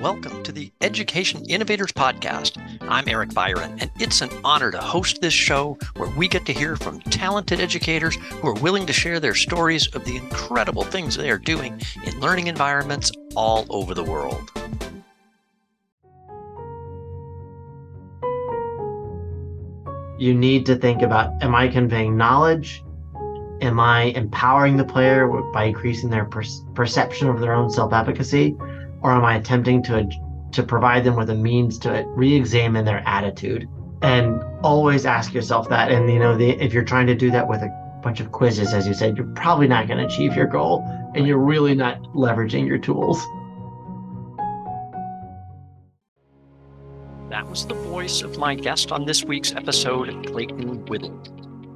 welcome to the Education Innovators Podcast. I'm Eric Byron, and it's an honor to host this show where we get to hear from talented educators who are willing to share their stories of the incredible things they are doing in learning environments all over the world. You need to think about am I conveying knowledge? Am I empowering the player by increasing their per- perception of their own self efficacy? Or am I attempting to to provide them with a means to re-examine their attitude? And always ask yourself that. And you know, the, if you're trying to do that with a bunch of quizzes, as you said, you're probably not going to achieve your goal, and you're really not leveraging your tools. That was the voice of my guest on this week's episode, Clayton Whittle.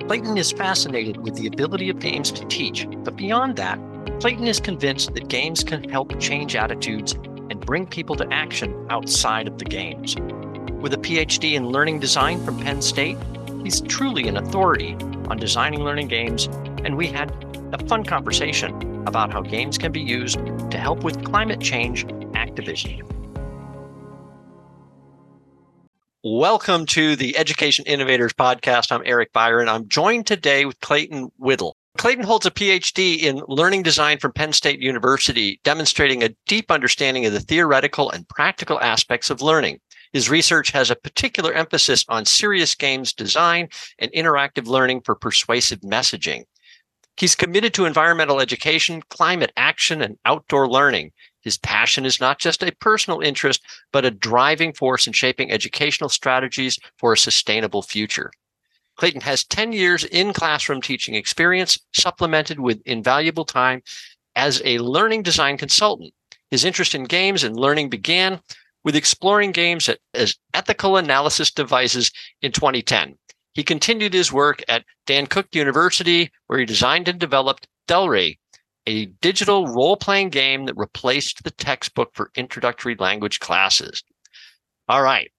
Clayton is fascinated with the ability of games to teach, but beyond that, Clayton is convinced that games can help change attitudes and bring people to action outside of the games. With a PhD in learning design from Penn State, he's truly an authority on designing learning games, and we had a fun conversation about how games can be used to help with climate change activism. Welcome to the Education Innovators Podcast. I'm Eric Byron. I'm joined today with Clayton Whittle. Clayton holds a PhD in learning design from Penn State University, demonstrating a deep understanding of the theoretical and practical aspects of learning. His research has a particular emphasis on serious games design and interactive learning for persuasive messaging. He's committed to environmental education, climate action, and outdoor learning. His passion is not just a personal interest, but a driving force in shaping educational strategies for a sustainable future. Clayton has 10 years in classroom teaching experience, supplemented with invaluable time as a learning design consultant. His interest in games and learning began with exploring games as ethical analysis devices in 2010. He continued his work at Dankook University, where he designed and developed DELRE, a digital role playing game that replaced the textbook for introductory language classes. All right.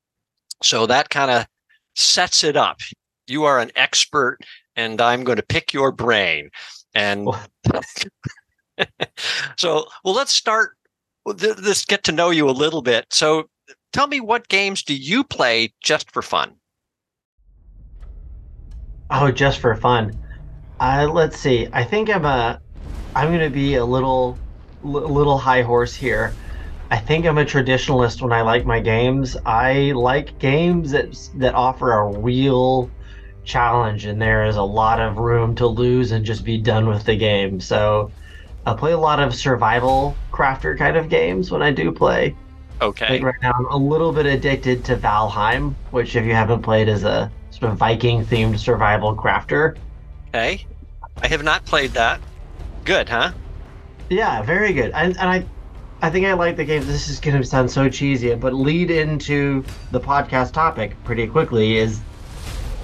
So that kind of sets it up you are an expert and I'm going to pick your brain. And so, well, let's start. Let's get to know you a little bit. So, tell me what games do you play just for fun? Oh, just for fun. Uh, let's see. I think I'm a. I'm going to be a little, little high horse here. I think I'm a traditionalist when I like my games. I like games that that offer a real challenge and there is a lot of room to lose and just be done with the game. So I play a lot of survival crafter kind of games when I do play. Okay. Like right now I'm a little bit addicted to Valheim, which if you haven't played is a sort of Viking themed survival crafter. Okay. I have not played that. Good, huh? Yeah, very good. And, and I I think I like the game. This is going to sound so cheesy, but lead into the podcast topic pretty quickly is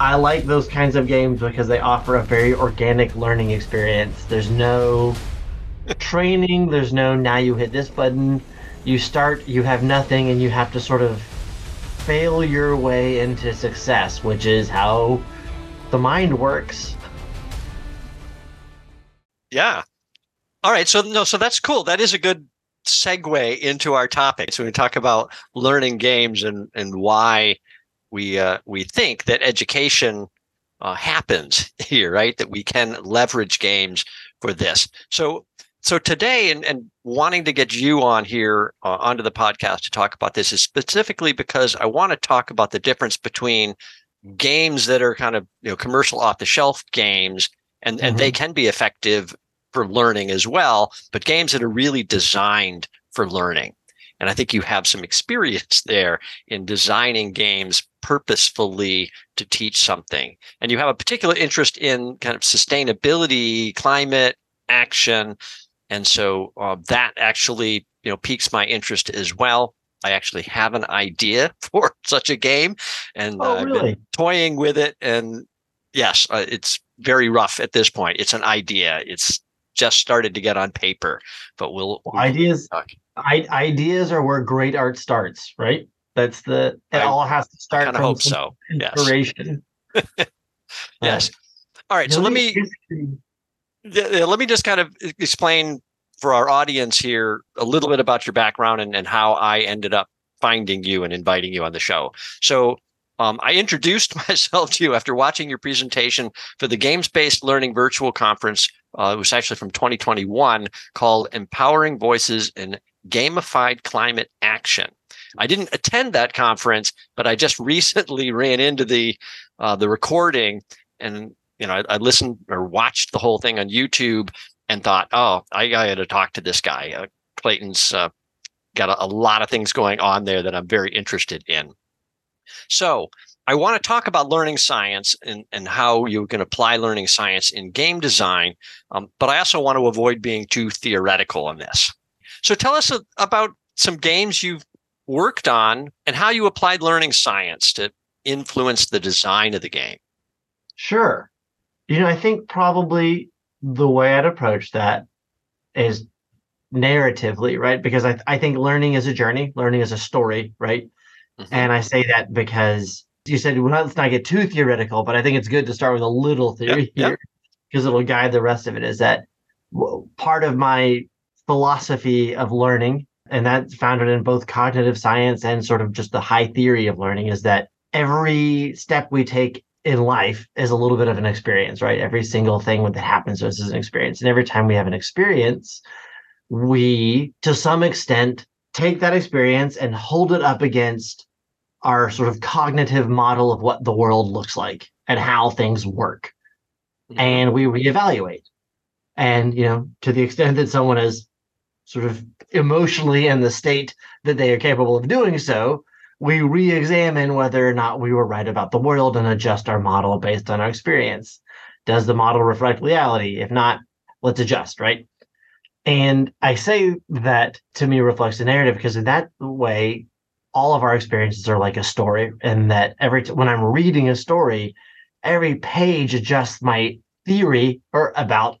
I like those kinds of games because they offer a very organic learning experience. There's no training, there's no now you hit this button, you start, you have nothing, and you have to sort of fail your way into success, which is how the mind works. Yeah. All right. So no, so that's cool. That is a good segue into our topic. So we talk about learning games and and why we uh, we think that education uh, happens here, right? That we can leverage games for this. So so today, and, and wanting to get you on here uh, onto the podcast to talk about this is specifically because I want to talk about the difference between games that are kind of you know commercial off the shelf games and mm-hmm. and they mm-hmm. can be effective for learning as well but games that are really designed for learning and I think you have some experience there in designing games purposefully to teach something. And you have a particular interest in kind of sustainability, climate, action. And so uh, that actually, you know, piques my interest as well. I actually have an idea for such a game, and oh, uh, really? I've been toying with it. And yes, uh, it's very rough at this point. It's an idea. It's just started to get on paper, but we'll, we'll ideas. I, ideas are where great art starts, right? That's the it I, all has to start. I from hope so. Inspiration. Yes. yes. All right. So let me let me just kind of explain for our audience here a little bit about your background and, and how I ended up finding you and inviting you on the show. So um, I introduced myself to you after watching your presentation for the Games Based Learning Virtual Conference. Uh, it was actually from 2021 called Empowering Voices in Gamified Climate Action. I didn't attend that conference, but I just recently ran into the uh, the recording, and you know I, I, listened or watched the whole thing on YouTube and thought, oh, I, I got to talk to this guy. Uh, Clayton's uh, got a, a lot of things going on there that I'm very interested in. So I want to talk about learning science and, and how you can apply learning science in game design, um, but I also want to avoid being too theoretical on this. So tell us a, about some games you've worked on and how you applied learning science to influence the design of the game. Sure. You know, I think probably the way I'd approach that is narratively, right? Because I, I think learning is a journey, learning is a story, right? Mm-hmm. And I say that because you said, well, let's not get too theoretical, but I think it's good to start with a little theory yep, here because yep. it'll guide the rest of it. Is that part of my philosophy of learning, and that's founded in both cognitive science and sort of just the high theory of learning, is that every step we take in life is a little bit of an experience, right? Every single thing that happens to us is an experience. And every time we have an experience, we, to some extent, take that experience and hold it up against our sort of cognitive model of what the world looks like and how things work. Mm-hmm. And we reevaluate. And, you know, to the extent that someone is sort of emotionally in the state that they are capable of doing so, we re-examine whether or not we were right about the world and adjust our model based on our experience. Does the model reflect reality? If not, let's adjust, right? And I say that to me reflects the narrative because in that way, all of our experiences are like a story, and that every t- when I'm reading a story, every page adjusts my theory or about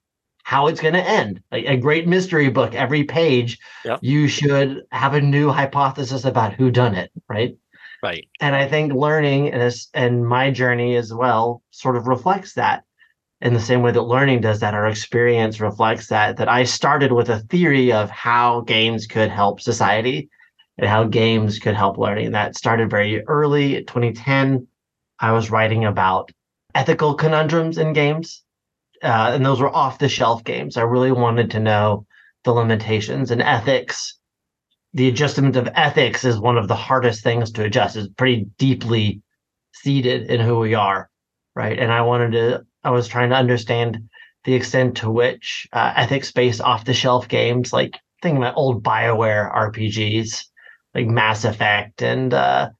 how it's going to end. Like a great mystery book, every page, yep. you should have a new hypothesis about who done it, right? Right. And I think learning and this and my journey as well sort of reflects that in the same way that learning does that. Our experience reflects that. That I started with a theory of how games could help society and how games could help learning. That started very early, 2010. I was writing about ethical conundrums in games uh, and those were off the shelf games. I really wanted to know the limitations and ethics. The adjustment of ethics is one of the hardest things to adjust. It's pretty deeply seated in who we are, right? And I wanted to. I was trying to understand the extent to which uh, ethics-based off-the-shelf games, like think about old Bioware RPGs, like Mass Effect and uh,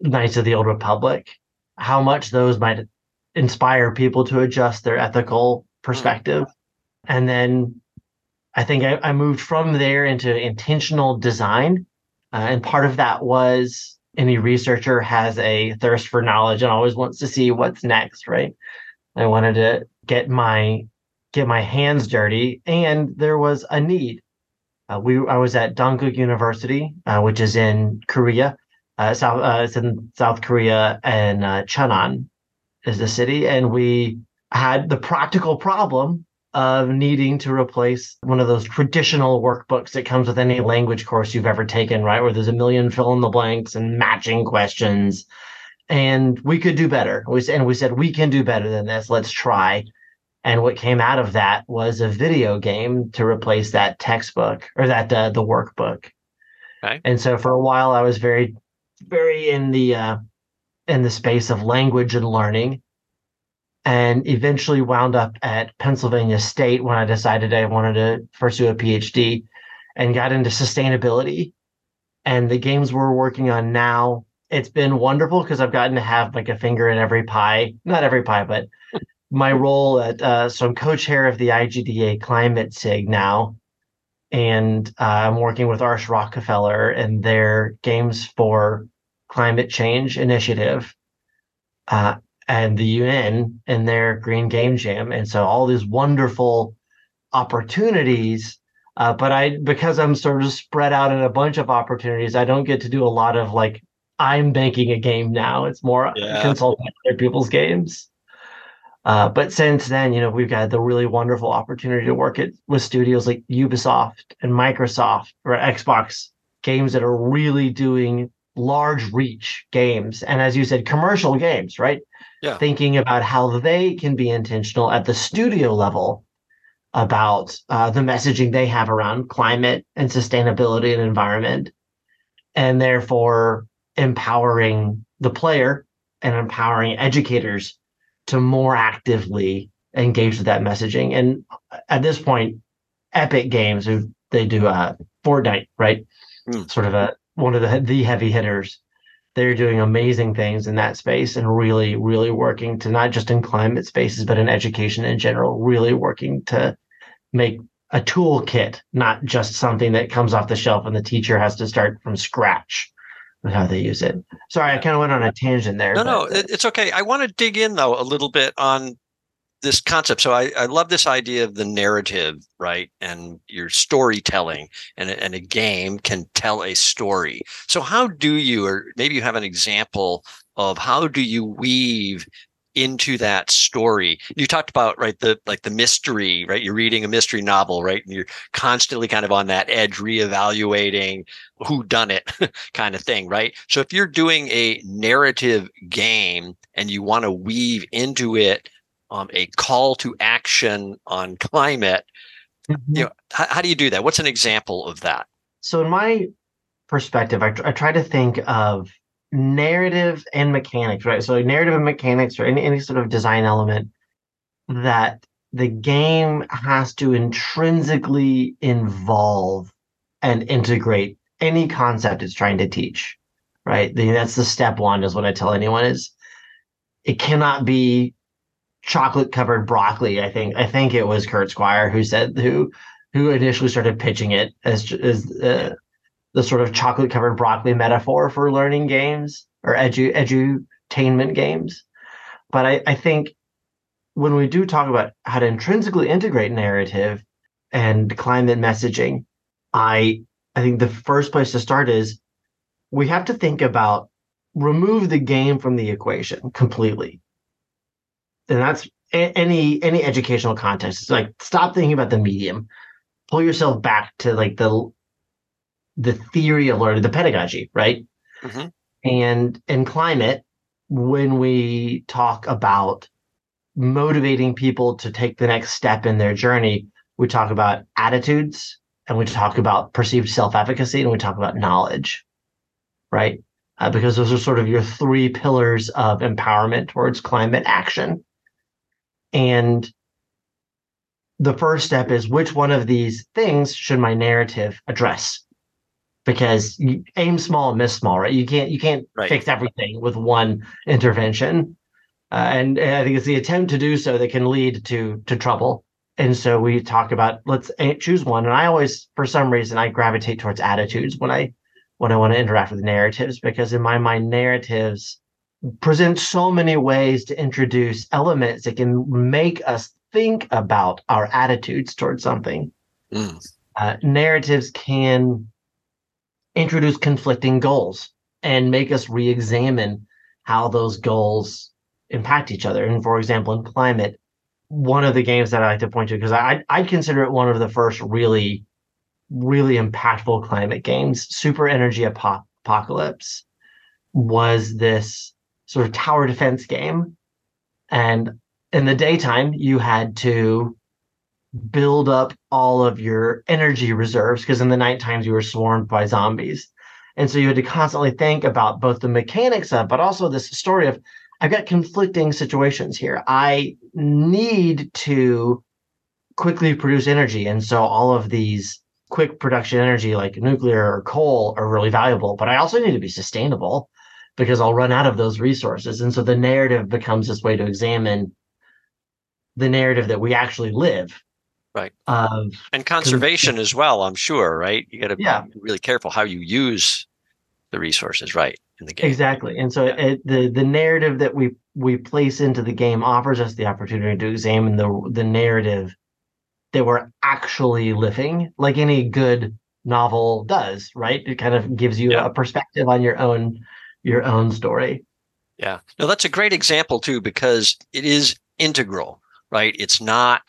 Knights of the Old Republic, how much those might inspire people to adjust their ethical perspective. And then I think I, I moved from there into intentional design. Uh, and part of that was any researcher has a thirst for knowledge and always wants to see what's next, right? I wanted to get my get my hands dirty, and there was a need. Uh, we I was at Dankook University, uh, which is in Korea, uh, South uh, it's in South Korea and uh, Cheonan, is the city, and we had the practical problem of needing to replace one of those traditional workbooks that comes with any language course you've ever taken, right? Where there's a million fill in the blanks and matching questions. And we could do better. We, and we said, we can do better than this. Let's try. And what came out of that was a video game to replace that textbook or that uh, the workbook. Okay. And so for a while, I was very, very in the uh, in the space of language and learning and eventually wound up at Pennsylvania State when I decided I wanted to pursue a PhD and got into sustainability. And the games we're working on now, it's been wonderful because I've gotten to have like a finger in every pie, not every pie, but my role at uh, so I'm co-chair of the IGDA Climate SIG now, and uh, I'm working with Arsht-Rockefeller and their games for climate change initiative uh, and the UN and their Green Game Jam. And so all these wonderful opportunities. Uh, but I, because I'm sort of spread out in a bunch of opportunities, I don't get to do a lot of like, I'm banking a game now. It's more yeah. consulting other people's games. Uh, but since then, you know, we've got the really wonderful opportunity to work it with studios like Ubisoft and Microsoft or Xbox games that are really doing large reach games. And as you said, commercial games, right? Yeah. Thinking about how they can be intentional at the studio level about uh, the messaging they have around climate and sustainability and environment, and therefore empowering the player and empowering educators to more actively engage with that messaging. And at this point, Epic Games, who they do uh, Fortnite, right? Mm. Sort of a one of the the heavy hitters. They're doing amazing things in that space and really, really working to not just in climate spaces, but in education in general, really working to make a toolkit, not just something that comes off the shelf and the teacher has to start from scratch with how they use it. Sorry, I kind of went on a tangent there. No, but, no, it's okay. I want to dig in though a little bit on this concept. So I, I love this idea of the narrative, right? And your storytelling and, and a game can tell a story. So how do you, or maybe you have an example of how do you weave into that story. You talked about right the like the mystery, right? You're reading a mystery novel, right? And you're constantly kind of on that edge, reevaluating who done it kind of thing, right? So if you're doing a narrative game and you want to weave into it um, a call to action on climate, mm-hmm. you know, how, how do you do that? What's an example of that? So in my perspective, I, I try to think of narrative and mechanics, right? So narrative and mechanics or any, any sort of design element that the game has to intrinsically involve and integrate any concept it's trying to teach, right? That's the step one is what I tell anyone is it cannot be chocolate covered broccoli. I think, I think it was Kurt Squire who said, who, who initially started pitching it as, as uh, the sort of chocolate covered broccoli metaphor for learning games or edu edutainment games. But I, I think when we do talk about how to intrinsically integrate narrative and climate messaging, I I think the first place to start is we have to think about remove the game from the equation completely. And that's any any educational context. It's like stop thinking about the medium. Pull yourself back to like the the theory of learning, the pedagogy, right? Mm-hmm. And in climate, when we talk about motivating people to take the next step in their journey, we talk about attitudes and we talk about perceived self efficacy and we talk about knowledge, right? Uh, because those are sort of your three pillars of empowerment towards climate action. And the first step is which one of these things should my narrative address? because you aim small, miss small, right? You can't you can't right. fix everything with one intervention, uh, and, and, I think it's the attempt to do so that can lead to to trouble. And so we talk about let's choose one, and I always, for some reason, I gravitate towards attitudes when I when I want to interact with narratives because in my mind, narratives present so many ways to introduce elements that can make us think about our attitudes towards something. Mm. Uh, narratives can introduce conflicting goals and make us re-examine how those goals impact each other. And for example, in climate, one of the games that I like to point to because I I consider it one of the first really really impactful climate games. Super Energy Apocalypse was this sort of tower defense game, and in the daytime you had to build up all of your energy reserves because in the night times you were swarmed by zombies. And so you had to constantly think about both the mechanics of, but also this story of I've got conflicting situations here. I need to quickly produce energy. And so all of these quick production energy like nuclear or coal are really valuable, but I also need to be sustainable because I'll run out of those resources. And so the narrative becomes this way to examine the narrative that we actually live right um, and conservation as well i'm sure right you got to yeah. be really careful how you use the resources right in the game exactly and so yeah. it, the the narrative that we we place into the game offers us the opportunity to examine the the narrative that we're actually living like any good novel does right it kind of gives you yeah. a perspective on your own your own story yeah no that's a great example too because it is integral, right? It's not,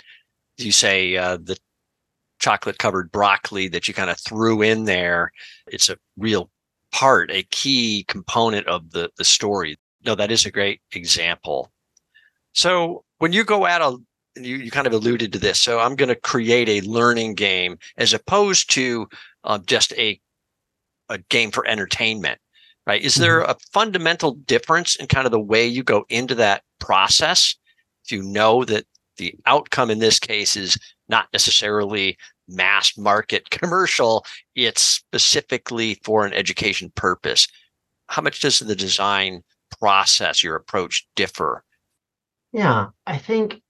you say, uh, the chocolate covered broccoli that you kind of threw in there. It's a real part, a key component of the, the story. No, that is a great example. So when you go at a, you, you kind of alluded to this. So I'm going to create a learning game as opposed to uh, just a, a game for entertainment, right? Is there mm-hmm. a fundamental difference in kind of the way you go into that process? If you know that the outcome in this case is not necessarily mass market commercial, it's specifically for an education purpose. How much does the design process, your approach differ? Yeah, I think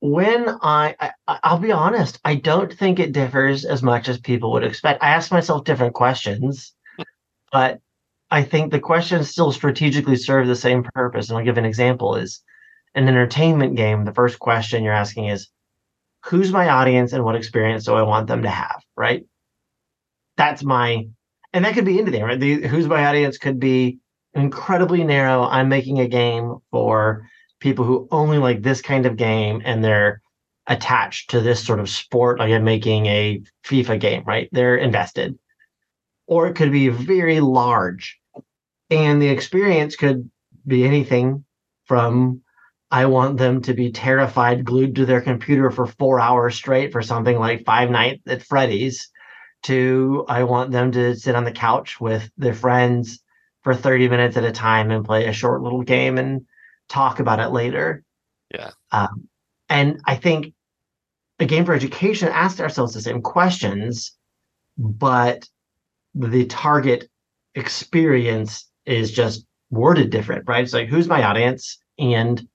when I, I will be honest, I don't think it differs as much as people would expect. I ask myself different questions, but I think the questions still strategically serve the same purpose. And I'll give an example is an entertainment game, the first question you're asking is who's my audience and what experience do I want them to have, right? That's my, and that could be anything, right? The, who's my audience could be incredibly narrow. I'm making a game for people who only like this kind of game and they're attached to this sort of sport. Like I'm making a FIFA game, right? They're invested. Or it could be very large. And the experience could be anything from I want them to be terrified, glued to their computer for four hours straight for something like Five Nights at Freddy's, to I want them to sit on the couch with their friends for 30 minutes at a time and play a short little game and talk about it later. Yeah. Um, and I think a game for education asks ourselves the same questions, but the target experience is just worded different, right? It's like, who's my audience? And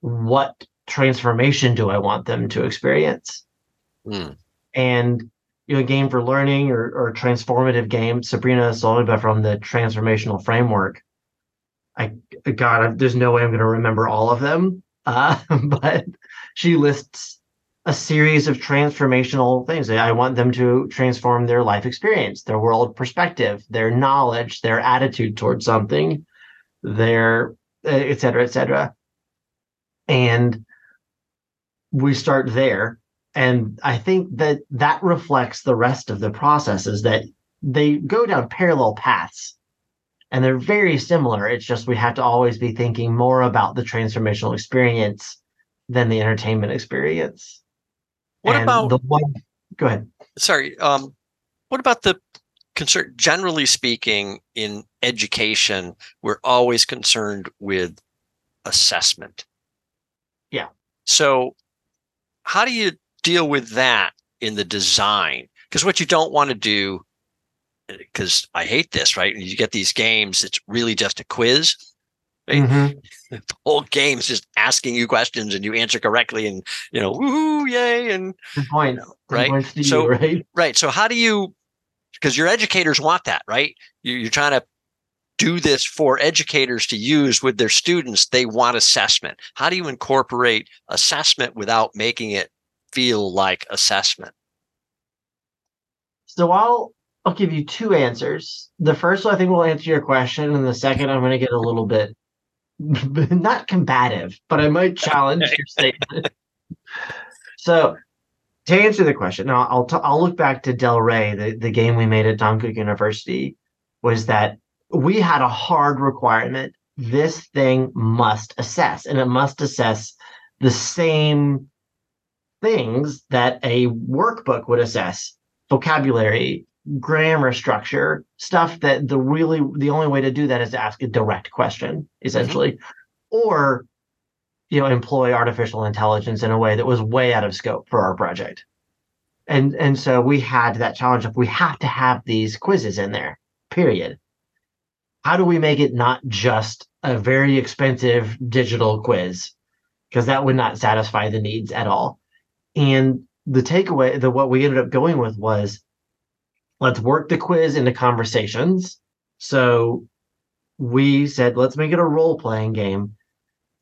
what transformation do I want them to experience? Mm. And you know, a game for learning or, or transformative game, Sabrina Culyba from the transformational framework. I God, there's no way I'm going to remember all of them, uh, but she lists a series of transformational things. I want them to transform their life experience, their world perspective, their knowledge, their attitude towards something, their eh, et cetera, et cetera. And we start there. And i think that that reflects the rest of the processes that they go down parallel paths and they're very similar. It's just we have to always be thinking more about the transformational experience than the entertainment experience what and about the one go ahead sorry um what about the concern generally speaking in education we're always concerned with assessment yeah. So, how do you deal with that in the design? Because what you don't want to do, because I hate this, right? You get these games, it's really just a quiz. Right? Mm-hmm. The whole game's just asking you questions and you answer correctly and you know, woohoo, yay, and Good point. You know, right. so you, right. Right. So how do you because your educators want that, right? You, you're trying to do this for educators to use with their students, they want assessment. How do you incorporate assessment without making it feel like assessment? So I'll I'll give you two answers. The first one I think will answer your question, and the second I'm going to get a little bit not combative, but I might challenge your statement. so to answer the question, now I'll t- I'll look back to DELRE, the, the game we made at Dankook University, was that we had a hard requirement. This thing must assess, and it must assess the same things that a workbook would assess vocabulary, grammar structure, stuff that the really the only way to do that is to ask a direct question, essentially, mm-hmm. or you know, employ artificial intelligence in a way that was way out of scope for our project. And and so we had that challenge of we have to have these quizzes in there, period how do we make it not just a very expensive digital quiz? Because that would not satisfy the needs at all. And the takeaway, the what we ended up going with was let's work the quiz into conversations. So we said, let's make it a role playing game.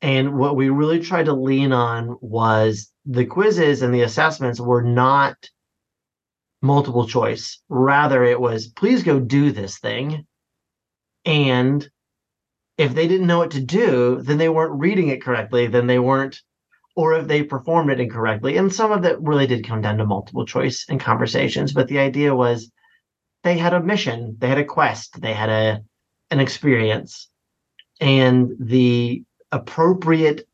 And what we really tried to lean on was the quizzes and the assessments were not multiple choice. Rather, it was please go do this thing. And if they didn't know what to do, then they weren't reading it correctly, then they weren't or if they performed it incorrectly. And some of it really did come down to multiple choice and conversations. But the idea was they had a mission, they had a quest, they had a an experience, and the appropriate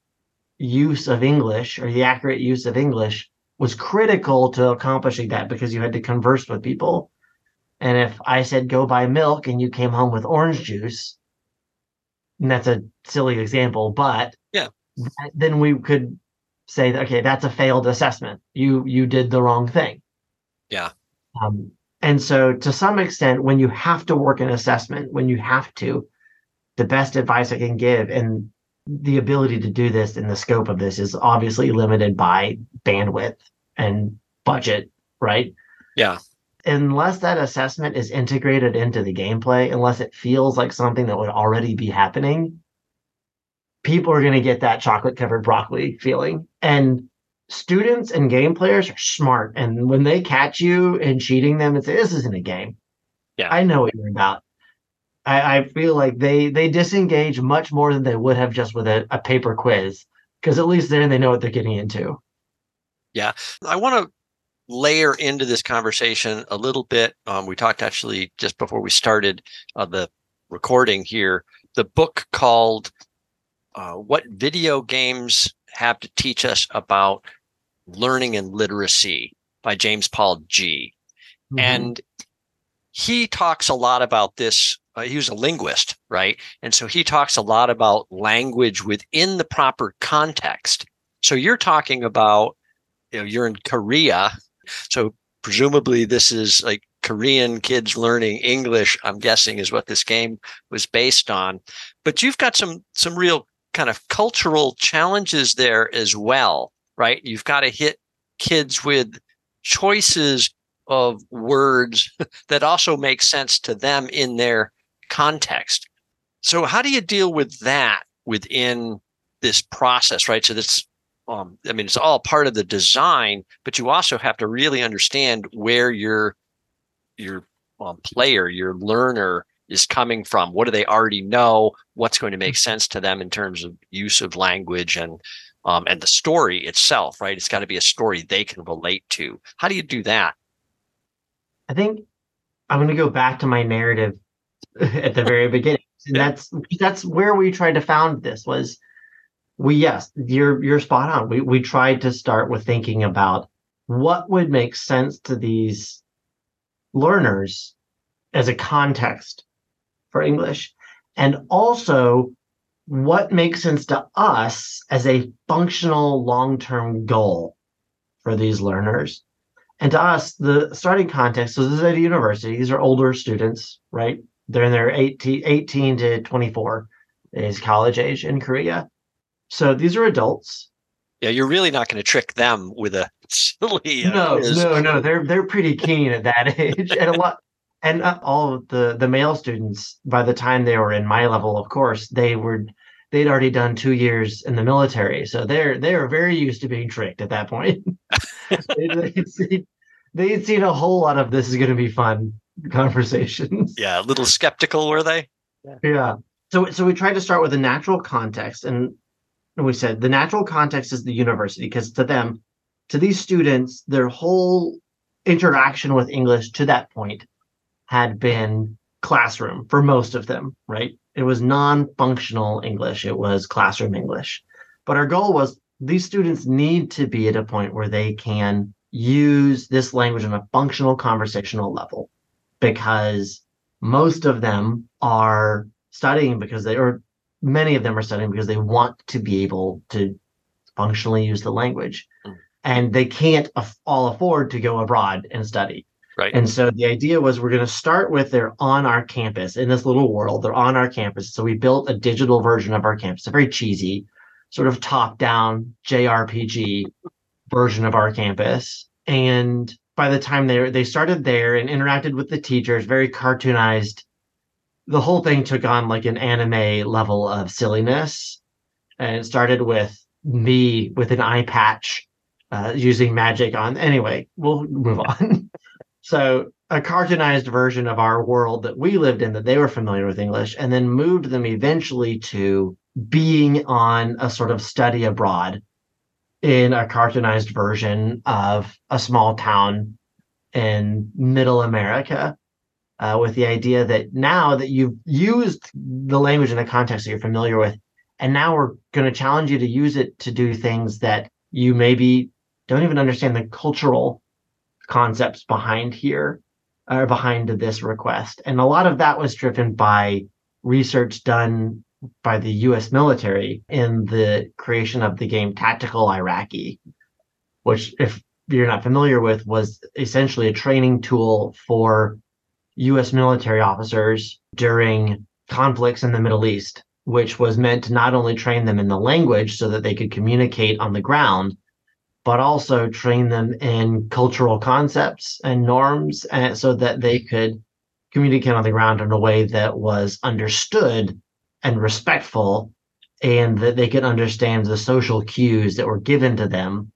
use of English or the accurate use of English was critical to accomplishing that because you had to converse with people. And if I said go buy milk and you came home with orange juice, and that's a silly example, but yeah, then we could say okay, that's a failed assessment. You you did the wrong thing. Yeah. Um, and so to some extent, when you have to work an assessment, when you have to, the best advice I can give, and the ability to do this in the scope of this is obviously limited by bandwidth and budget, right? Yeah. Unless that assessment is integrated into the gameplay, unless it feels like something that would already be happening, people are going to get that chocolate covered broccoli feeling. And students and game players are smart. And when they catch you and cheating them and say, this isn't a game. Yeah. I know what you're about. I, I feel like they they disengage much more than they would have just with a, a paper quiz. Because at least then they know what they're getting into. Yeah. I want to layer into this conversation a little bit. Um, we talked actually just before we started uh, the recording here, the book called uh, What Video Games Have to Teach Us About Learning and Literacy by James Paul Gee. Mm-hmm. And he talks a lot about this. Uh, he was a linguist, right? And so he talks a lot about language within the proper context. So you're talking about, you know, you're in Korea. So presumably this is like Korean kids learning English, I'm guessing is what this game was based on. But you've got some some real kind of cultural challenges there as well, right? You've got to hit kids with choices of words that also make sense to them in their context. So how do you deal with that within this process, right? So that's um, I mean, it's all part of the design, but you also have to really understand where your your um, player, your learner is coming from. What do they already know? What's going to make mm-hmm. sense to them in terms of use of language and um, and the story itself, right? It's got to be a story they can relate to. How do you do that? I think I'm going to go back to my narrative at the very beginning. And that's that's where we tried to found this was we yes, you're you're spot on. We we tried to start with thinking about what would make sense to these learners as a context for English and also what makes sense to us as a functional long-term goal for these learners and to us, the starting context, so this is at a university, these are older students, right? They're in their 18, 18 to 24 is college age in Korea. So these are adults. Yeah, you're really not going to trick them with a silly. No, no, no. They're they're pretty keen at that age, and a lot, and all of the the male students by the time they were in my level, of course, they were they'd already done two years in the military, so they're they're very used to being tricked at that point. they'd, seen, they'd seen a whole lot of this is going to be fun conversations. Yeah, a little skeptical were they? Yeah. yeah. So so we tried to start with a natural context, and we said the natural context is the university because to them, to these students, their whole interaction with English to that point had been classroom for most of them, right? It was non-functional English. It was classroom English. But our goal was these students need to be at a point where they can use this language on a functional conversational level because most of them are studying because they or many of them are studying because they want to be able to functionally use the language mm. and they can't all afford to go abroad and study Right. And so the idea was we're going to start with they're on our campus in this little world. They're on our campus. So we built a digital version of our campus, a very cheesy, sort of top down JRPG version of our campus. And by the time they they started there and interacted with the teachers, very cartoonized, the whole thing took on like an anime level of silliness. And it started with me with an eye patch uh, using magic on. Anyway, we'll move on. So a cartoonized version of our world that we lived in that they were familiar with English, and then moved them eventually to being on a sort of study abroad in a cartoonized version of a small town in middle America. Uh, with the idea that now that you've used the language in a context that you're familiar with, and now we're going to challenge you to use it to do things that you maybe don't even understand the cultural concepts behind here or behind this request. And a lot of that was driven by research done by the US military in the creation of the game Tactical Iraqi, which, if you're not familiar with, was essentially a training tool for US military officers during conflicts in the Middle East, which was meant to not only train them in the language so that they could communicate on the ground, but also train them in cultural concepts and norms and so that they could communicate on the ground in a way that was understood and respectful and that they could understand the social cues that were given to them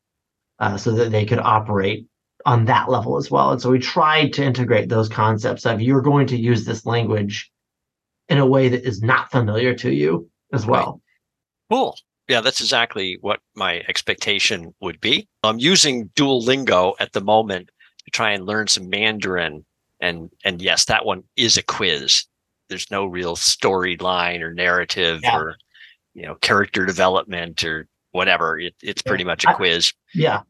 uh, so that they could operate on that level as well. And so we tried to integrate those concepts of you're going to use this language in a way that is not familiar to you as well. Right. Cool. Yeah, that's exactly what my expectation would be. I'm using Duolingo at the moment to try and learn some Mandarin. And and yes, that one is a quiz. There's no real storyline or narrative yeah. or you know character development or whatever. It, it's pretty much a quiz. I, yeah,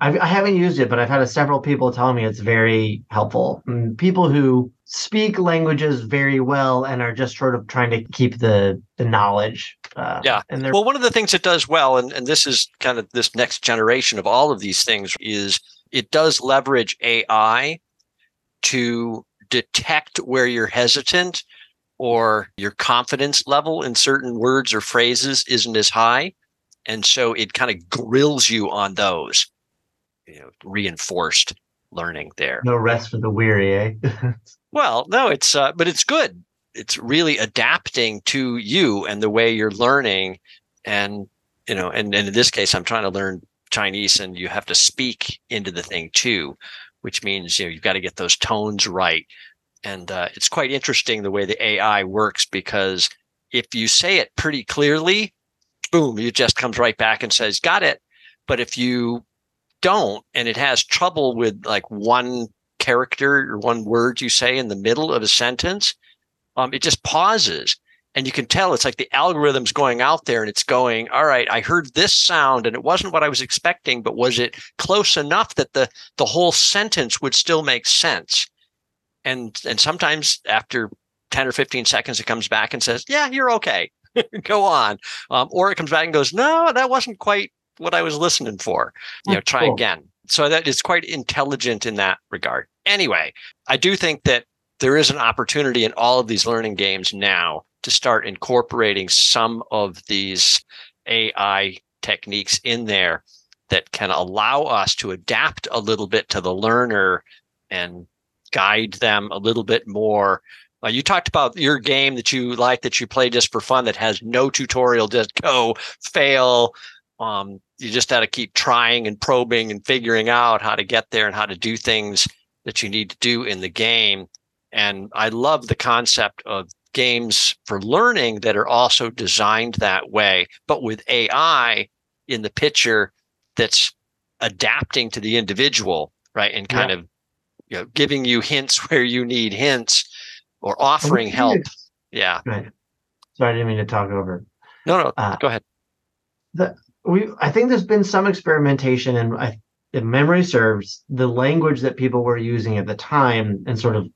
I've, I haven't used it, but I've had several people tell me it's very helpful. And people who speak languages very well and are just sort of trying to keep the the knowledge. Uh, yeah. And well, one of the things it does well, and, and this is kind of this next generation of all of these things, is it does leverage AI to detect where you're hesitant or your confidence level in certain words or phrases isn't as high. And so it kind of grills you on those you know reinforced learning there. No rest for the weary, eh? well, no, it's uh, but it's good. It's really adapting to you and the way you're learning, and you know, and, and in this case, I'm trying to learn Chinese, and you have to speak into the thing too, which means you know you've got to get those tones right. And uh, it's quite interesting the way the AI works because if you say it pretty clearly, boom, it just comes right back and says, "Got it." But if you don't and it has trouble with like one character or one word you say in the middle of a sentence, um, it just pauses. And you can tell it's like the algorithm's going out there and it's going, all right, I heard this sound and it wasn't what I was expecting, but was it close enough that the the whole sentence would still make sense? And and sometimes after 10 or 15 seconds, it comes back and says, Yeah, you're okay. Go on. Um, or it comes back and goes, No, that wasn't quite what I was listening for. You know, try cool. again. So that is quite intelligent in that regard. Anyway, I do think that there is an opportunity in all of these learning games now to start incorporating some of these AI techniques in there that can allow us to adapt a little bit to the learner and guide them a little bit more. You talked about your game that you like that you play just for fun that has no tutorial, just go fail, um, you just got to keep trying and probing and figuring out how to get there and how to do things that you need to do in the game. And I love the concept of games for learning that are also designed that way, but with AI in the picture that's adapting to the individual, right? And kind yeah. of you know giving you hints where you need hints or offering help. Yeah. Right. Sorry, I didn't mean to talk over. No, no, uh, go ahead. The we I think there's been some experimentation, and I, if memory serves, the language that people were using at the time in sort of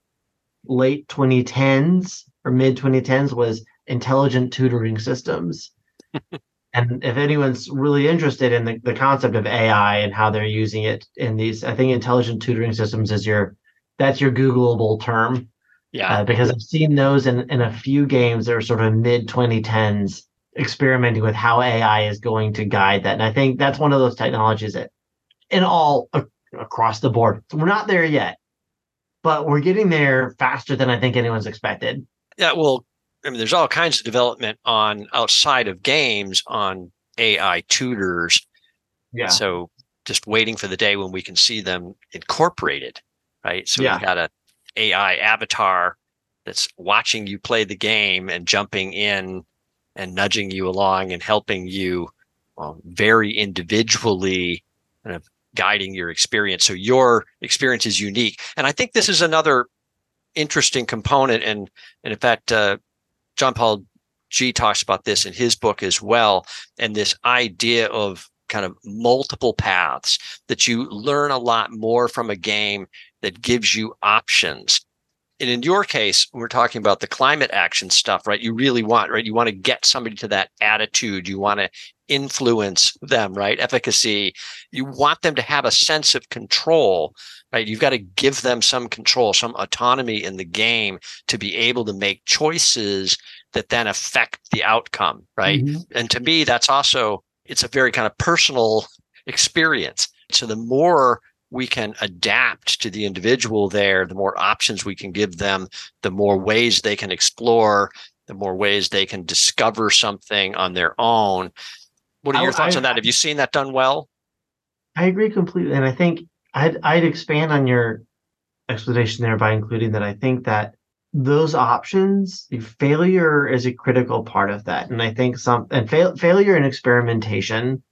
late 2010s or mid 2010s was intelligent tutoring systems. and if anyone's really interested in the, the concept of AI and how they're using it in these, I think intelligent tutoring systems is your that's your Googleable term. Yeah. Uh, because I've seen those in, in a few games that are sort of mid 2010s experimenting with how AI is going to guide that. And I think that's one of those technologies that, in all uh, across the board, we're not there yet, but we're getting there faster than I think anyone's expected. Yeah, well, I mean, there's all kinds of development on outside of games on AI tutors. Yeah. So just waiting for the day when we can see them incorporated, right? So yeah. we've got a AI avatar that's watching you play the game and jumping in and nudging you along and helping you um, very individually kind of guiding your experience. So your experience is unique. And I think this is another interesting component. And, and in fact, uh, John Paul Gee talks about this in his book as well. And this idea of kind of multiple paths that you learn a lot more from a game that gives you options. And in your case, we're talking about the climate action stuff, right? You really want, right? You want to get somebody to that attitude. You want to influence them, right? Efficacy. You want them to have a sense of control, right? You've got to give them some control, some autonomy in the game to be able to make choices that then affect the outcome, right? Mm-hmm. And to me, that's also it's a very kind of personal experience. So the more we can adapt to the individual there, the more options we can give them, the more ways they can explore, the more ways they can discover something on their own. What are your I, thoughts I, on that? Have you seen that done well? I agree completely. And I think I'd, I'd expand on your explanation there by including that I think that those options, failure is a critical part of that. And I think some and fail, failure and experimentation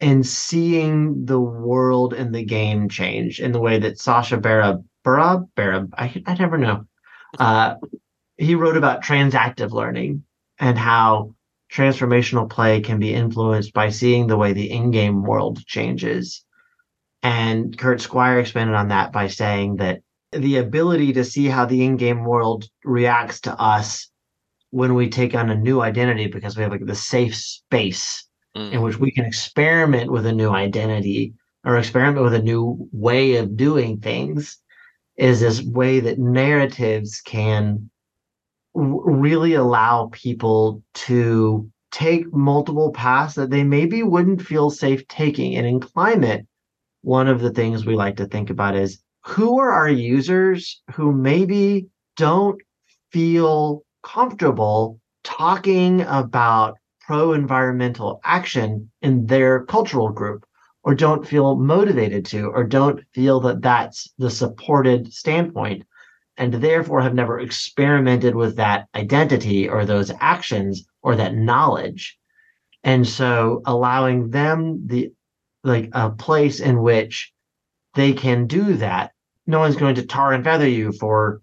and seeing the world and the game change in the way that Sasha Barab, Barab, Barab, I, I never know. Uh, he wrote about transactive learning and how transformational play can be influenced by seeing the way the in-game world changes. And Kurt Squire expanded on that by saying that the ability to see how the in-game world reacts to us when we take on a new identity because we have like the safe space mm. in which we can experiment with a new identity or experiment with a new way of doing things is this way that narratives can really allow people to take multiple paths that they maybe wouldn't feel safe taking and in climate one of the things we like to think about is who are our users who maybe don't feel comfortable talking about pro environmental action in their cultural group or don't feel motivated to or don't feel that that's the supported standpoint and therefore have never experimented with that identity or those actions or that knowledge. And so allowing them the like a place in which they can do that no one's going to tar and feather you for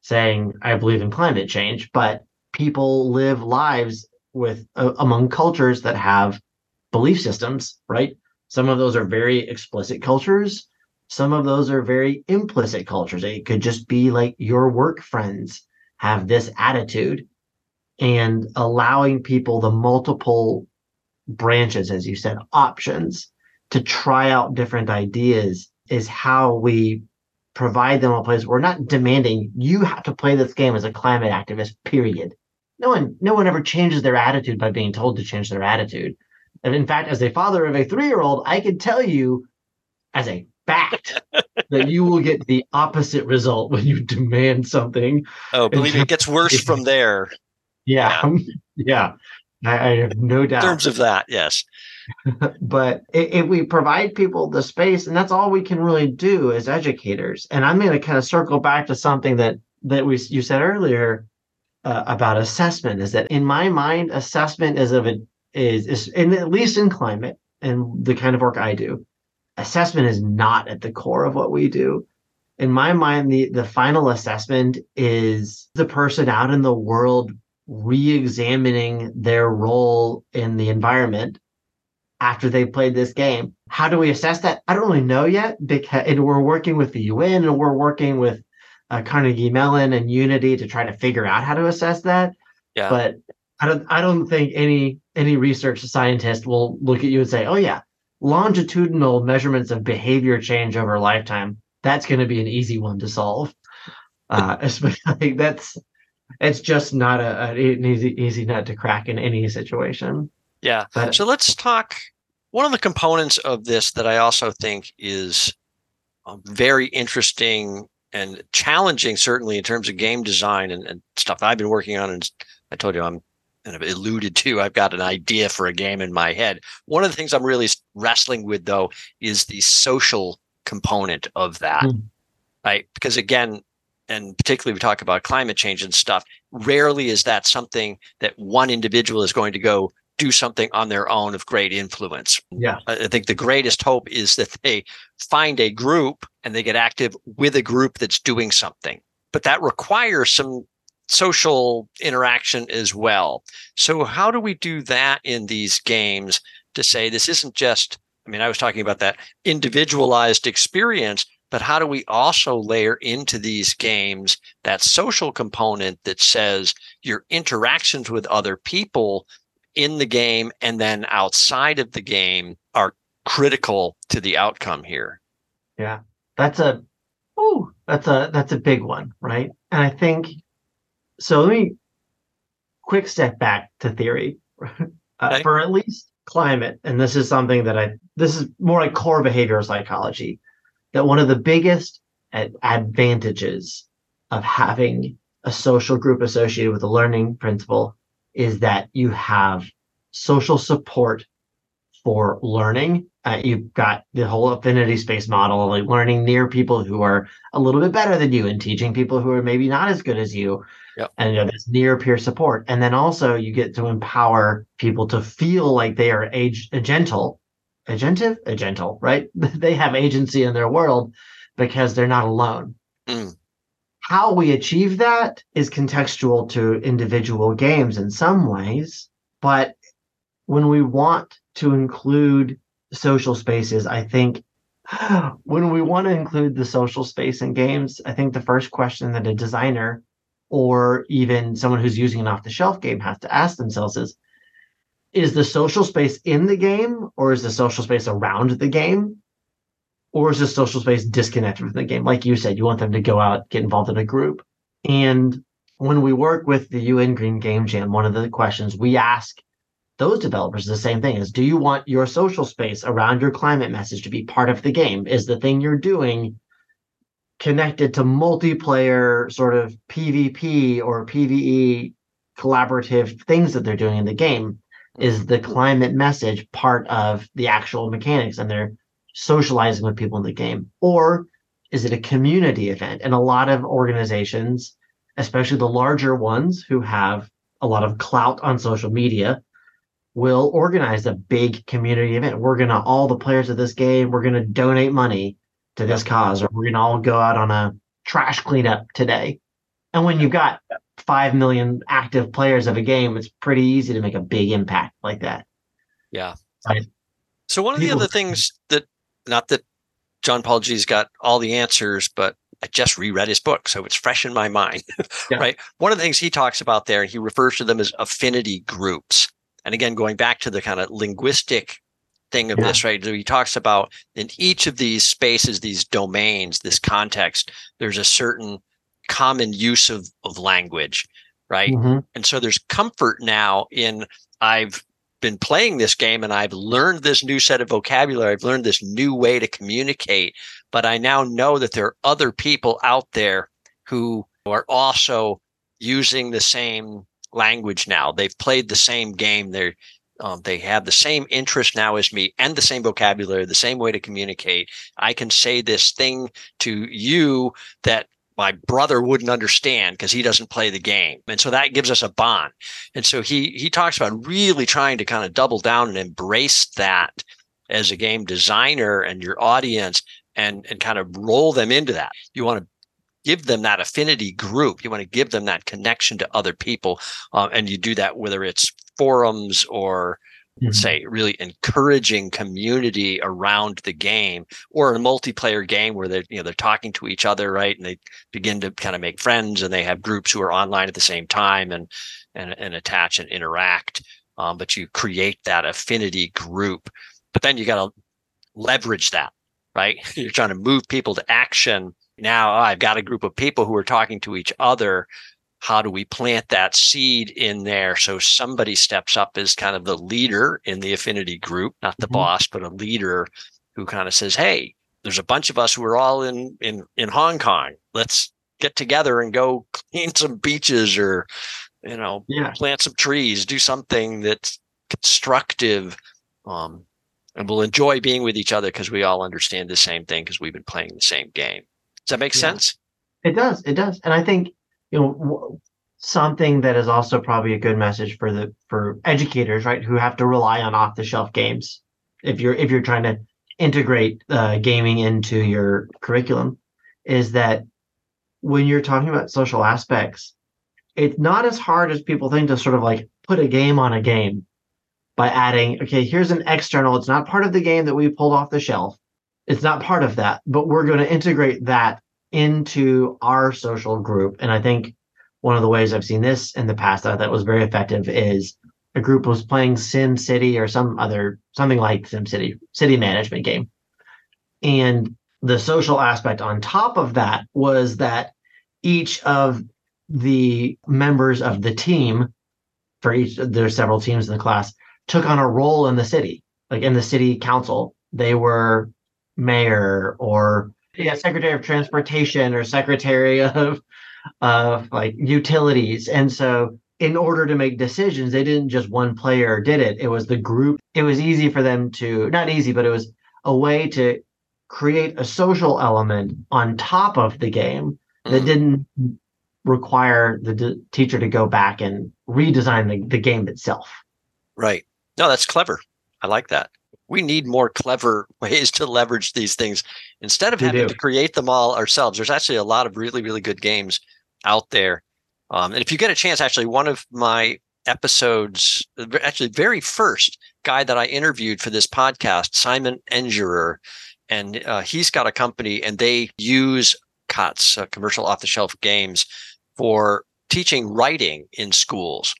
saying I believe in climate change, but people live lives with uh, among cultures that have belief systems, right? Some of those are very explicit cultures. Some of those are very implicit cultures. It could just be like your work friends have this attitude and allowing people the multiple branches, as you said, options to try out different ideas is how we provide them a place. We're not demanding you have to play this game as a climate activist, period. No one, no one ever changes their attitude by being told to change their attitude. And in fact, as a father of a three-year-old, I can tell you as a fact that you will get the opposite result when you demand something. Oh, believe me, it gets worse from there. Yeah. Yeah. yeah. I, I have no doubt. In terms of that, yes. but if we provide people the space, and that's all we can really do as educators. And I'm going to kind of circle back to something that that we you said earlier uh, about assessment. Is that in my mind, assessment is of a is is and at least in climate and the kind of work I do, assessment is not at the core of what we do. In my mind, the the final assessment is the person out in the world re-examining their role in the environment after they played this game. How do we assess that? I don't really know yet because and we're working with the UN and we're working with uh, Carnegie Mellon and Unity to try to figure out how to assess that. Yeah. But I don't I don't think any any research scientist will look at you and say, "Oh yeah, longitudinal measurements of behavior change over lifetime. That's going to be an easy one to solve." Uh, especially that's it's just not a, an easy easy nut to crack in any situation. Yeah. But, so let's talk. One of the components of this that I also think is um, very interesting and challenging, certainly in terms of game design and, and stuff I've been working on. And I told you I'm kind of alluded to. I've got an idea for a game in my head. One of the things I'm really wrestling with, though, is the social component of that. Mm. Right. Because again, and particularly we talk about climate change and stuff, rarely is that something that one individual is going to go do something on their own of great influence. Yeah. I think the greatest hope is that they find a group and they get active with a group that's doing something. But that requires some social interaction as well. So, how do we do that in these games to say this isn't just, I mean, I was talking about that individualized experience, but how do we also layer into these games that social component that says your interactions with other people in the game and then outside of the game are critical to the outcome here? Yeah, that's a, oh, that's a that's a big one, right? And I think so. Let me quick step back to theory uh, okay. for at least climate, and this is something that I this is more like core behavioral psychology that one of the biggest advantages of having a social group associated with a learning principle is that you have social support for learning. Uh, you've got the whole affinity space model, like learning near people who are a little bit better than you and teaching people who are maybe not as good as you. Yep. And you know, this near peer support. And then also you get to empower people to feel like they are age gentle agentive, agental, right? they have agency in their world because they're not alone. Mm. How we achieve that is contextual to individual games in some ways, but when we want to include social spaces, I think when we want to include the social space in games, I think the first question that a designer or even someone who's using an off the shelf game has to ask themselves is is the social space in the game or is the social space around the game or is the social space disconnected from the game? Like you said you want them to go out get involved in a group. And when we work with the un green game jam one of the questions we ask those developers the same thing is do you want your social space around your climate message to be part of the game? Is the thing you're doing connected to multiplayer sort of pvp or pve collaborative things that they're doing in the game? Is the climate message part of the actual mechanics and they're socializing with people in the game or is it a community event and a lot of organizations especially the larger ones who have a lot of clout on social media will organize a big community event we're going to all the players of this game we're going to donate money to this cause or we're going to all go out on a trash cleanup today and when you've got 5 million active players of a game, it's pretty easy to make a big impact like that. Yeah. Right. So, one of the other things that, not that John Paul Gee's got all the answers, but I just reread his book, so it's fresh in my mind. Yeah. right. One of the things he talks about there, and he refers to them as affinity groups. And again, going back to the kind of linguistic thing of yeah. this, right? So he talks about in each of these spaces, these domains, this context, there's a certain common use of, of language, right? Mm-hmm. And so there's comfort now in I've been playing this game and I've learned this new set of vocabulary. I've learned this new way to communicate, but I now know that there are other people out there who are also using the same language now. They've played the same game. They're um, they have the same interest now as me and the same vocabulary, the same way to communicate. I can say this thing to you that my brother wouldn't understand because he doesn't play the game. And so that gives us a bond. And so he he talks about really trying to kind of double down and embrace that as a game designer and your audience and and kind of roll them into that. You want to give them that affinity group. You want to give them that connection to other people uh, and you do that whether it's forums or mm-hmm. say really encouraging community around the game or a multiplayer game where they're you know they're talking to each other right and they begin to kind of make friends and they have groups who are online at the same time and and, and attach and interact um, but you create that affinity group. But then you got to leverage that right? You're trying to move people to action. Now oh, i've got a group of people who are talking to each other how do we plant that seed in there so somebody steps up as kind of the leader in the affinity group not the mm-hmm. boss but a leader who kind of says hey there's a bunch of us who are all in in in hong kong let's get together and go clean some beaches or you know yeah. plant some trees do something that's constructive um, and we'll enjoy being with each other because we all understand the same thing because we've been playing the same game does that make yeah. sense it does it does and i think you know something that is also probably a good message for the for educators, right, who have to rely on off the shelf games. If you're if you're trying to integrate uh, gaming into your curriculum, is that when you're talking about social aspects, it's not as hard as people think to sort of like put a game on a game by adding, okay, here's an external. It's not part of the game that we pulled off the shelf. It's not part of that, but we're going to integrate that into our social group. And I think one of the ways I've seen this in the past that I thought was very effective is a group was playing Sim City or some other something like Sim City city management game, and the social aspect on top of that was that each of the members of the team for each there's several teams in the class took on a role in the city like in the city council they were mayor or yeah secretary of transportation or secretary of of like utilities. And so in order to make decisions, they didn't just one player did it. It was the group. It was easy for them to not easy, but it was a way to create a social element on top of the game that mm. didn't require the d- teacher to go back and redesign the, the game itself. Right. No, that's clever. I like that. We need more clever ways to leverage these things instead of we having do. to create them all ourselves. There's actually a lot of really, really good games out there. Um, and if you get a chance, actually, one of my episodes, actually, very first guy that I interviewed for this podcast, Simon Engerer, and uh, he's got a company and they use COTS, uh, commercial off the shelf games, for teaching writing in schools.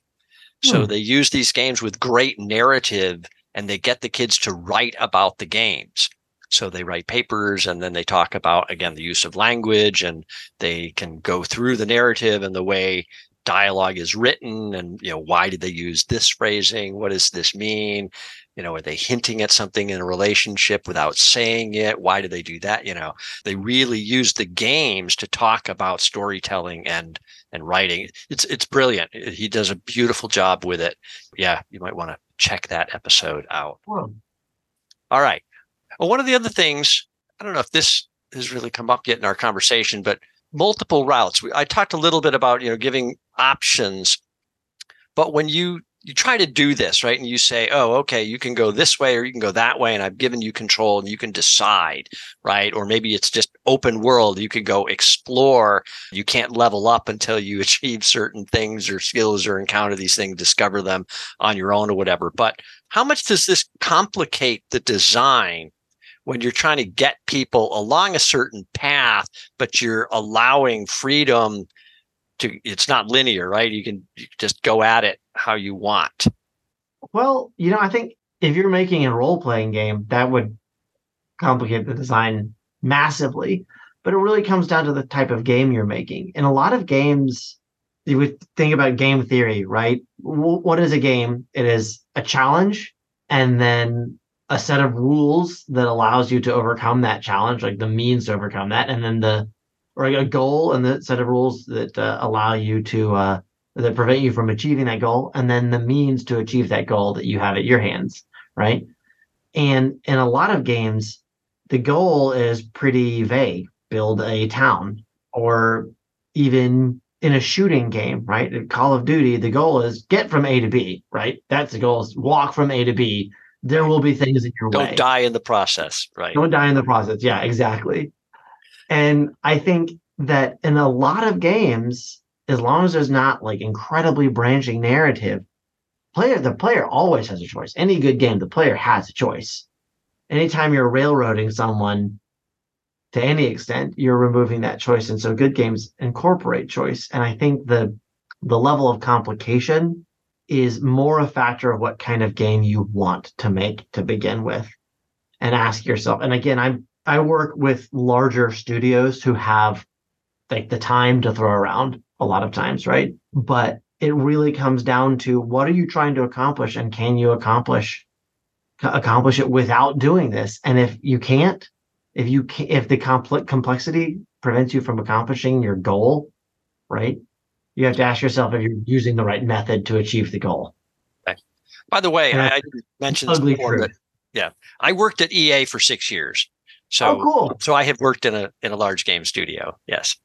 So hmm. they use these games with great narrative and they get the kids to write about the games. So they write papers and then they talk about, again, the use of language and they can go through the narrative and the way dialogue is written and, you know, why did they use this phrasing? What does this mean? You know, are they hinting at something in a relationship without saying it? Why do they do that? You know, they really use the games to talk about storytelling and and writing. It's it's brilliant. He does a beautiful job with it. Yeah, you might want to check that episode out. Hmm. All right. Well, one of the other things, I don't know if this has really come up yet in our conversation, but multiple routes. I talked a little bit about, you know, giving options, but when you you try to do this, right? And you say, oh, okay, you can go this way or you can go that way. And I've given you control and you can decide, right? Or maybe it's just open world. You can go explore. You can't level up until you achieve certain things or skills or encounter these things, discover them on your own or whatever. But how much does this complicate the design when you're trying to get people along a certain path, but you're allowing freedom to, it's not linear, right? You can, just go at it how you want. Well, you know, I think if you're making a role playing game, that would complicate the design massively. But it really comes down to the type of game you're making. In a lot of games, you would think about game theory, right? What is a game? It is a challenge and then a set of rules that allows you to overcome that challenge, like the means to overcome that, and then the or a goal and the set of rules that uh, allow you to uh, that prevent you from achieving that goal, and then the means to achieve that goal that you have at your hands, right? And in a lot of games, the goal is pretty vague. Build a town, or even in a shooting game, right? In Call of Duty, the goal is get from A to B, right? That's the goal is walk from A to B there will be things in your Don't way. Don't die in the process, right? Don't die in the process. Yeah, exactly. And I think that in a lot of games, as long as there's not like incredibly branching narrative, player the player always has a choice. Any good game, the player has a choice. Anytime you're railroading someone to any extent, you're removing that choice. And so good games incorporate choice. And I think the the level of complication is more a factor of what kind of game you want to make to begin with and ask yourself and again i'm i work with larger studios who have like the time to throw around a lot of times right? But it really comes down to what are you trying to accomplish and can you accomplish accomplish it without doing this? And if you can't if you can, if the complex complexity prevents you from accomplishing your goal right you have to ask yourself if you're using the right method to achieve the goal. Okay. By the way, I, I mentioned this before that yeah, I worked at EA for six years. So oh, cool. So I have worked in a in a large game studio. Yes.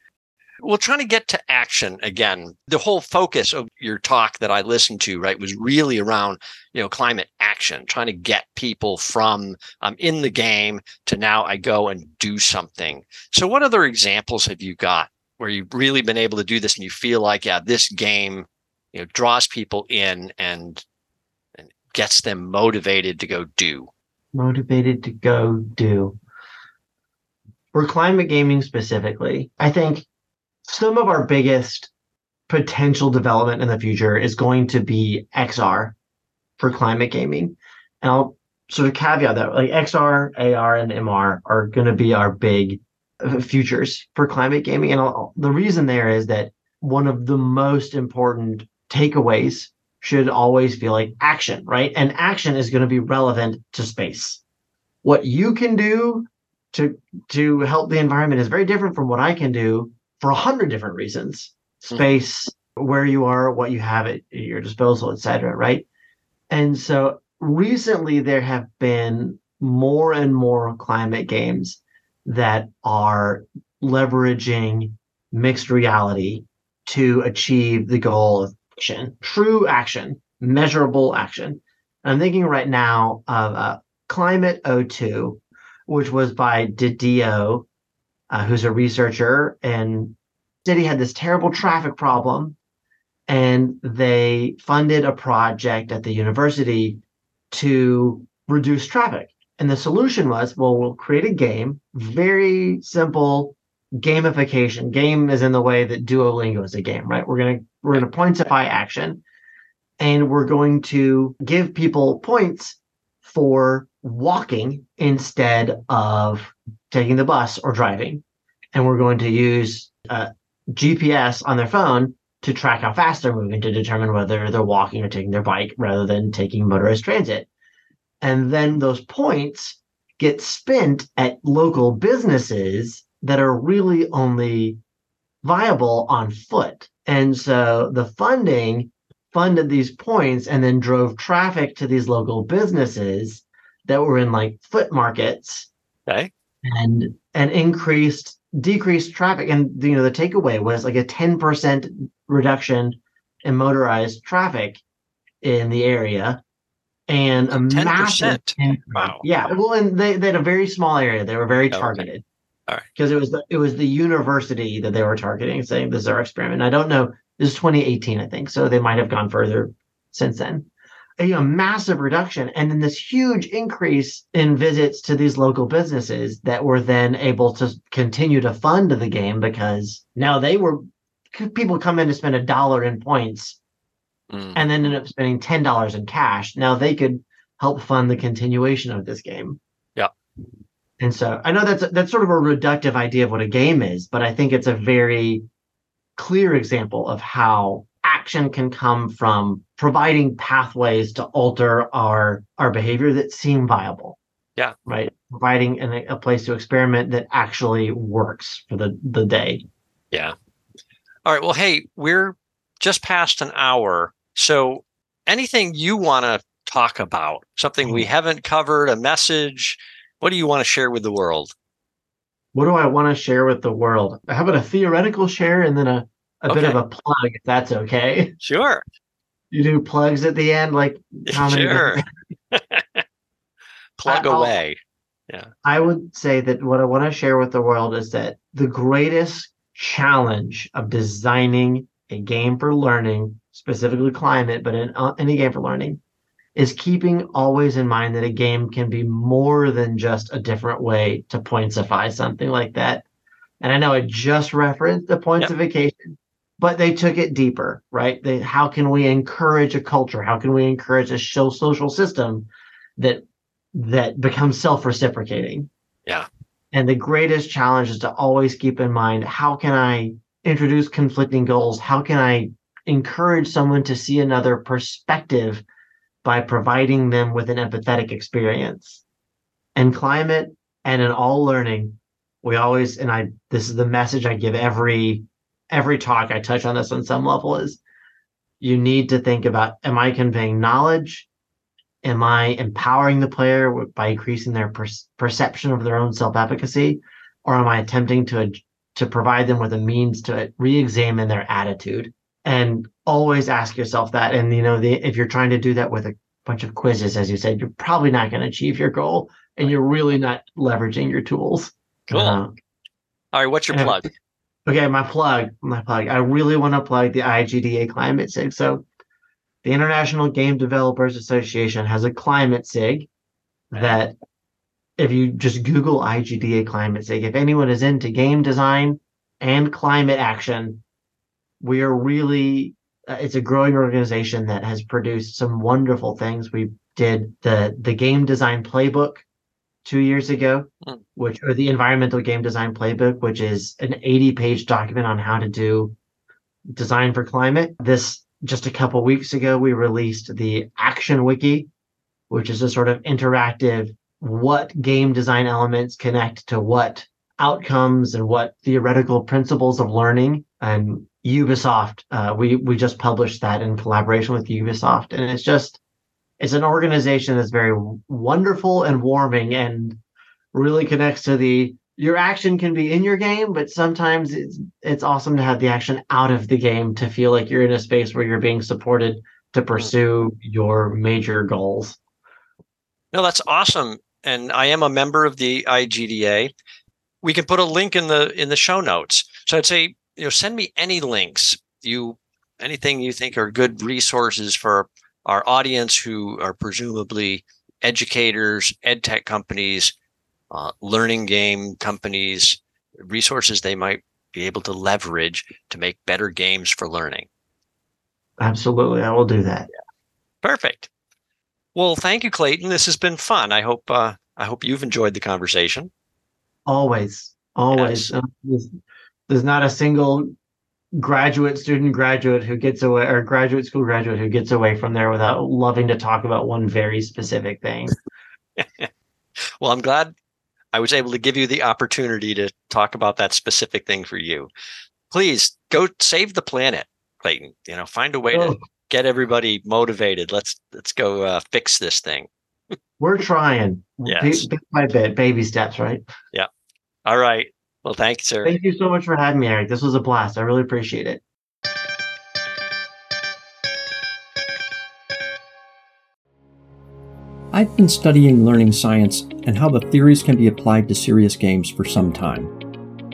Well, trying to get to action again. The whole focus of your talk that I listened to, right, was really around, you know, climate action, trying to get people from I'm um, in the game to now I go and do something. So, what other examples have you got where you've really been able to do this and you feel like, yeah, this game, you know, draws people in and and gets them motivated to go do? Motivated to go do. For climate gaming specifically, I think some of our biggest potential development in the future is going to be XR for climate gaming. And I'll sort of caveat that like XR, AR, and MR are going to be our big futures for climate gaming. And I'll, the reason there is that one of the most important takeaways should always feel like action, right? And action is going to be relevant to space. What you can do to to help the environment is very different from what I can do for a hundred different reasons hmm. space where you are what you have at your disposal etc right and so recently there have been more and more climate games that are leveraging mixed reality to achieve the goal of action true action measurable action i'm thinking right now of uh, climate 02 which was by didio uh, who's a researcher, and city had this terrible traffic problem, and they funded a project at the university to reduce traffic. And the solution was, well, we'll create a game, very simple gamification. Game is in the way that Duolingo is a game, right? We're gonna we're gonna pointify action, and we're going to give people points for walking instead of taking the bus or driving. And we're going to use uh, GPS on their phone to track how fast they're moving to determine whether they're walking or taking their bike rather than taking motorized transit. And then those points get spent at local businesses that are really only viable on foot. And so the funding funded these points and then drove traffic to these local businesses that were in like foot markets. Okay. And and increased decreased traffic. And you know, the takeaway was like a 10% reduction in motorized traffic in the area and a 10%. massive wow. yeah well and they, they had a very small area they were very targeted okay. all right because it was the it was the university that they were targeting saying this is our experiment i don't know this is 2018 i think so they might have gone further since then a, a, massive reduction and then this huge increase in visits to these local businesses that were then able to continue to fund the game because now they were people come in to spend a dollar in points mm. and then end up spending ten dollars in cash. Now they could help fund the continuation of this game. Yeah. And so I know that's that's sort of a reductive idea of what a game is, but I think it's a very clear example of how action can come from providing pathways to alter our our behavior that seem viable yeah right providing an, a place to experiment that actually works for the the day yeah all right well hey we're just past an hour so anything you want to talk about something we mm-hmm. haven't covered a message what do you want to share with the world what do i want to share with the world how about a theoretical share and then a a okay. bit of a plug, if that's okay. Sure. You do plugs at the end, like sure. plug I, away. Yeah. I would say that what I want to share with the world is that the greatest challenge of designing a game for learning, specifically climate, but in uh, any game for learning, is keeping always in mind that a game can be more than just a different way to pointsify something like that. And I know I just referenced the pointsification, yep but they took it deeper, right? They, how can we encourage a culture? How can we encourage a show social system that that becomes self-reciprocating? Yeah. And the greatest challenge is to always keep in mind how can I introduce conflicting goals? How can I encourage someone to see another perspective by providing them with an empathetic experience? And climate and in all learning, we always and I this is the message I give every every talk I touch on this on some level is you need to think about am I conveying knowledge? Am I empowering the player by increasing their per- perception of their own self efficacy? Or am I attempting to to provide them with a means to re-examine their attitude and always ask yourself that. And you know the, if you're trying to do that with a bunch of quizzes as you said you're probably not going to achieve your goal and you're really not leveraging your tools. Cool. Uh, all right what's your plug? Okay my plug my plug. I really want to plug the igda climate sig. So the international game developers association has a climate sig that if you just google igda climate sig if anyone is into game design and climate action we are really uh, it's a growing organization that has produced some wonderful things. We did the the game design playbook two years ago, mm. which or the environmental game design playbook, which is an 80 page document on how to do design for climate. This just a couple weeks ago, we released the Action Wiki, which is a sort of interactive what game design elements connect to what outcomes and what theoretical principles of learning and Ubisoft. Uh, we we just published that in collaboration with Ubisoft, and it's just it's an organization that's very wonderful and warming, and really connects to the your action can be in your game, but sometimes it's it's awesome to have the action out of the game to feel like you're in a space where you're being supported to pursue your major goals. No, that's awesome. And I am a member of the IGDA. We can put a link in the in the show notes. So I'd say you know, send me any links you anything you think are good resources for our audience who are presumably educators, ed tech companies, uh, learning game companies, resources they might be able to leverage to make better games for learning. Absolutely, I will do that. Perfect. Well, thank you, Clayton. This has been fun. I hope uh, I hope you've enjoyed the conversation. Always, always. Yes. There's not a single graduate student graduate who gets away or graduate school graduate who gets away from there without loving to talk about one very specific thing. well, I'm glad I was able to give you the opportunity to talk about that specific thing for you. Please go save the planet, Clayton. You know, find a way oh. to get everybody motivated. Let's let's go uh, fix this thing. We're trying. Yes. Bit by bit, baby steps, right? Yeah. All right. Well, thanks, sir. Thank you so much for having me, Eric. This was a blast. I really appreciate it. I've been studying learning science and how the theories can be applied to serious games for some time.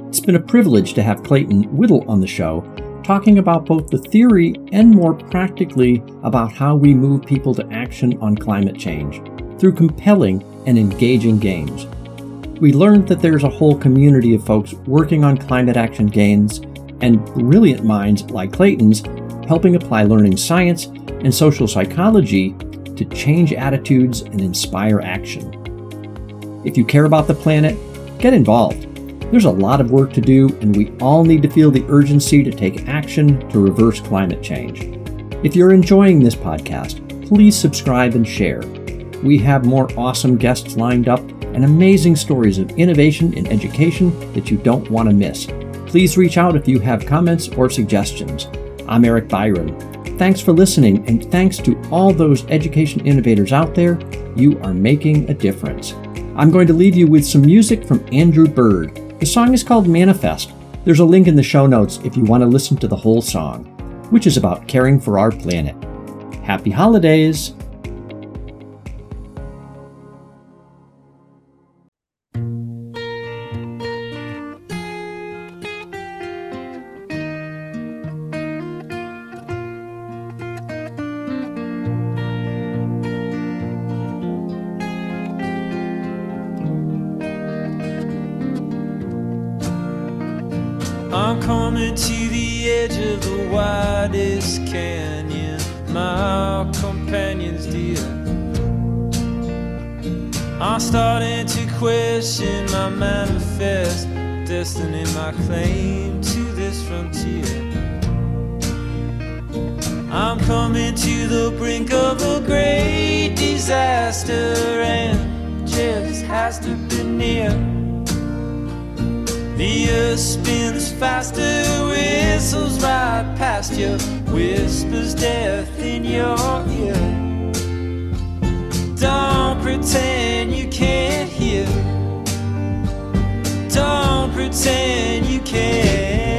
It's been a privilege to have Clayton Whittle on the show, talking about both the theory and more practically about how we move people to action on climate change through compelling and engaging games we learned that there's a whole community of folks working on climate action gains and brilliant minds like Clayton's helping apply learning science and social psychology to change attitudes and inspire action. If you care about the planet, get involved. There's a lot of work to do, and we all need to feel the urgency to take action to reverse climate change. If you're enjoying this podcast, please subscribe and share. We have more awesome guests lined up and amazing stories of innovation in education that you don't want to miss. Please reach out if you have comments or suggestions. I'm Eric Byron. Thanks for listening, and thanks to all those education innovators out there. You are making a difference. I'm going to leave you with some music from Andrew Bird. The song is called Manifest. There's a link in the show notes if you want to listen to the whole song, which is about caring for our planet. Happy holidays! I'm starting to question my manifest destiny, my claim to this frontier. I'm coming to the brink of a great disaster, and just has to be near. The earth spins faster, whistles right past you, whispers death in your ear. Don't pretend you can't hear. Don't pretend you care.